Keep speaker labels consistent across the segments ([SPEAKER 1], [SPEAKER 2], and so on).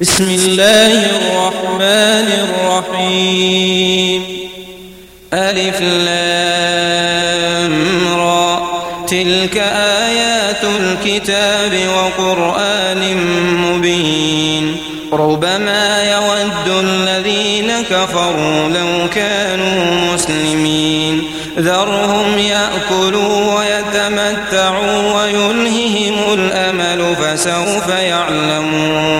[SPEAKER 1] بسم الله الرحمن الرحيم. ألف لام را. تلك آيات الكتاب وقرآن مبين. ربما يود الذين كفروا لو كانوا مسلمين. ذرهم يأكلوا ويتمتعوا ويلههم الأمل فسوف يعلمون.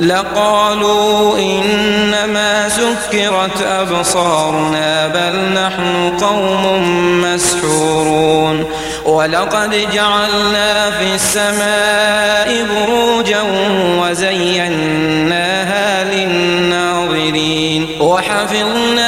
[SPEAKER 1] لقالوا إنما سكرت أبصارنا بل نحن قوم مسحورون ولقد جعلنا في السماء بروجا وزيناها للناظرين وحفظناها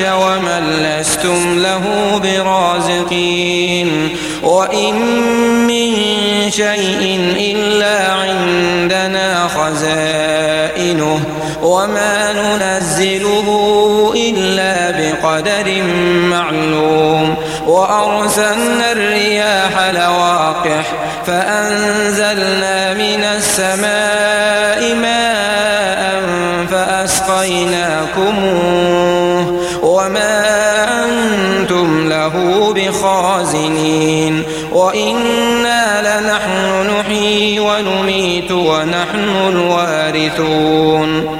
[SPEAKER 1] معايش ومن لستم له برازقين وإن من شيء إلا عندنا خزائنه وما ننزله إلا بقدر معلوم وأرسلنا الرياح لواقح فأنزلنا من السماء ماء فأسقيناكموه له بخازنين وإنا لنحن نحيي ونميت ونحن الوارثون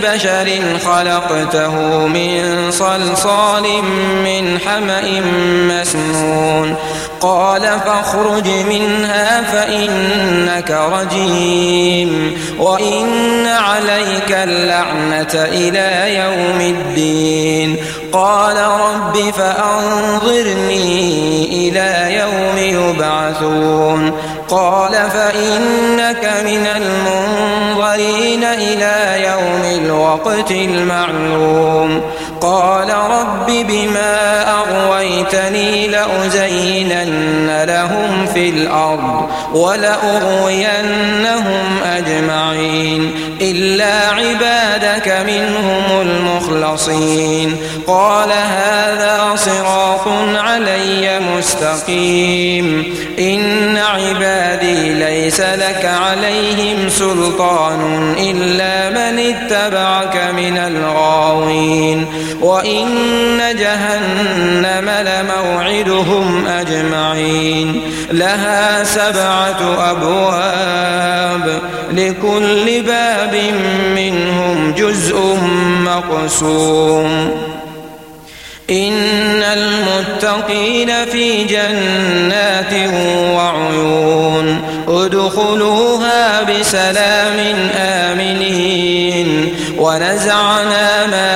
[SPEAKER 1] لبشر خلقته من صلصال من حمأ مسنون. قال فاخرج منها فإنك رجيم. وإن عليك اللعنة إلى يوم الدين. قال رب فأنظرني إلى يوم يبعثون. قال فإنك من المنظرين. الوقت المعلوم. قال رب بما أغويتني لأزينن لهم في الأرض. ولأغوينهم أجمعين إلا عبادك منهم المخلصين قال هذا صراط علي مستقيم إن عبادي ليس لك عليهم سلطان إلا من اتبعك من الغاوين وإن جهنم لموعدهم أجمعين. لها سبعة أبواب لكل باب منهم جزء مقسوم. إن المتقين في جنات وعيون. ادخلوها بسلام آمنين. ونزعنا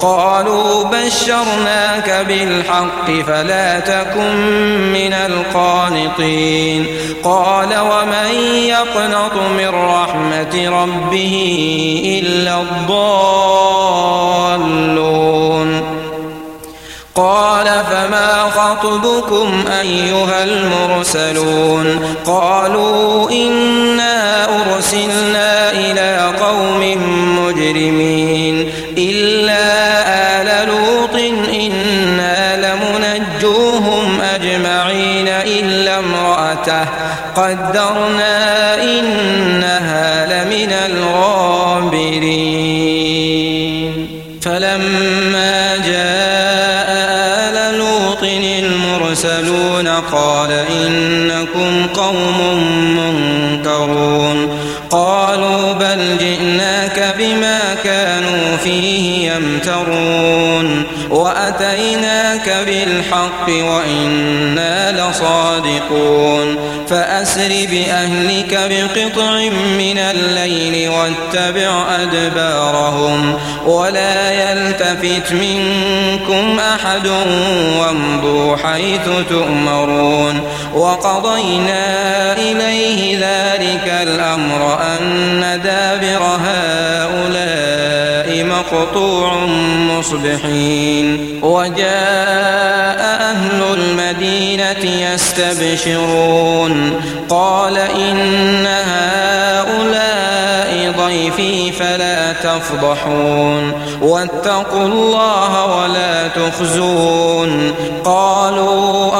[SPEAKER 1] قالوا بشرناك بالحق فلا تكن من القانطين. قال ومن يقنط من رحمة ربه إلا الضالون. قال فما خطبكم أيها المرسلون؟ قالوا إنا قدرنا إنها لمن الغابرين فلما جاء آل لوط المرسلون قال إنكم قوم وأتيناك بالحق وإنا لصادقون فأسر بأهلك بقطع من الليل واتبع أدبارهم ولا يلتفت منكم أحد وامضوا حيث تؤمرون وقضينا إليه ذلك الأمر أن دابر هؤلاء مقطوع مصبحين. وجاء أهل المدينة يستبشرون. قال إن هؤلاء ضيفي فلا تفضحون. واتقوا الله ولا تخزون. قالوا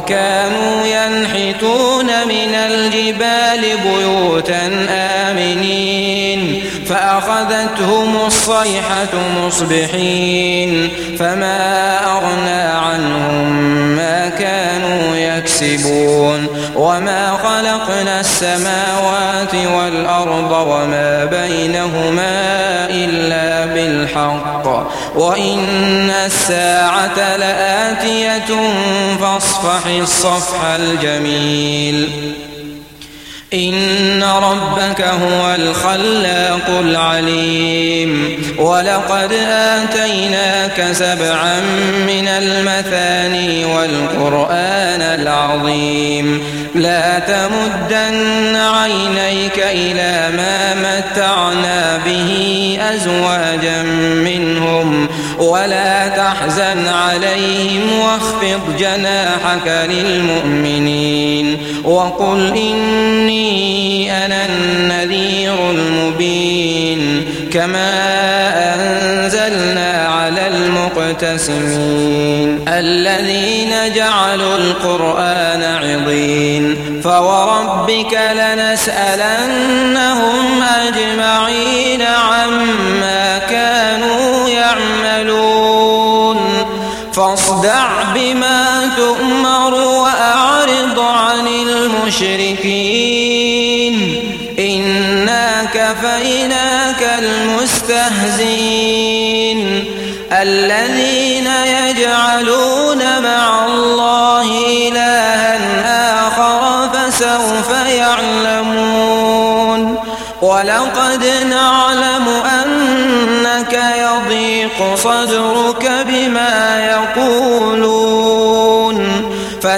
[SPEAKER 1] وكانوا ينحتون من الجبال بيوتا آمنين. فأخذتهم الصيحة مصبحين. فما أغنى عنهم ما كانوا يكسبون. وما خلقنا السماوات والأرض وما بينهما إلا بالحق. وإن الساعة لآتية فاصفح الصفح الجميل. إن ربك هو الخلاق العليم. ولقد آتيناك سبعا من المثاني والقرآن العظيم. لا تمدن عينيك إلى ما متعنا به أزواجا ولا تحزن عليهم واخفض جناحك للمؤمنين وقل إني أنا النذير المبين كما أنزلنا على المقتسمين الذين جعلوا القرآن عضين فوربك لنسألنهم تؤمر وأعرض عن المشركين. إنا كفيناك المستهزين الذين يجعلون مع الله إلها آخر فسوف يعلمون. ولقد نعلم أنك يضيق صدرك بما يقولون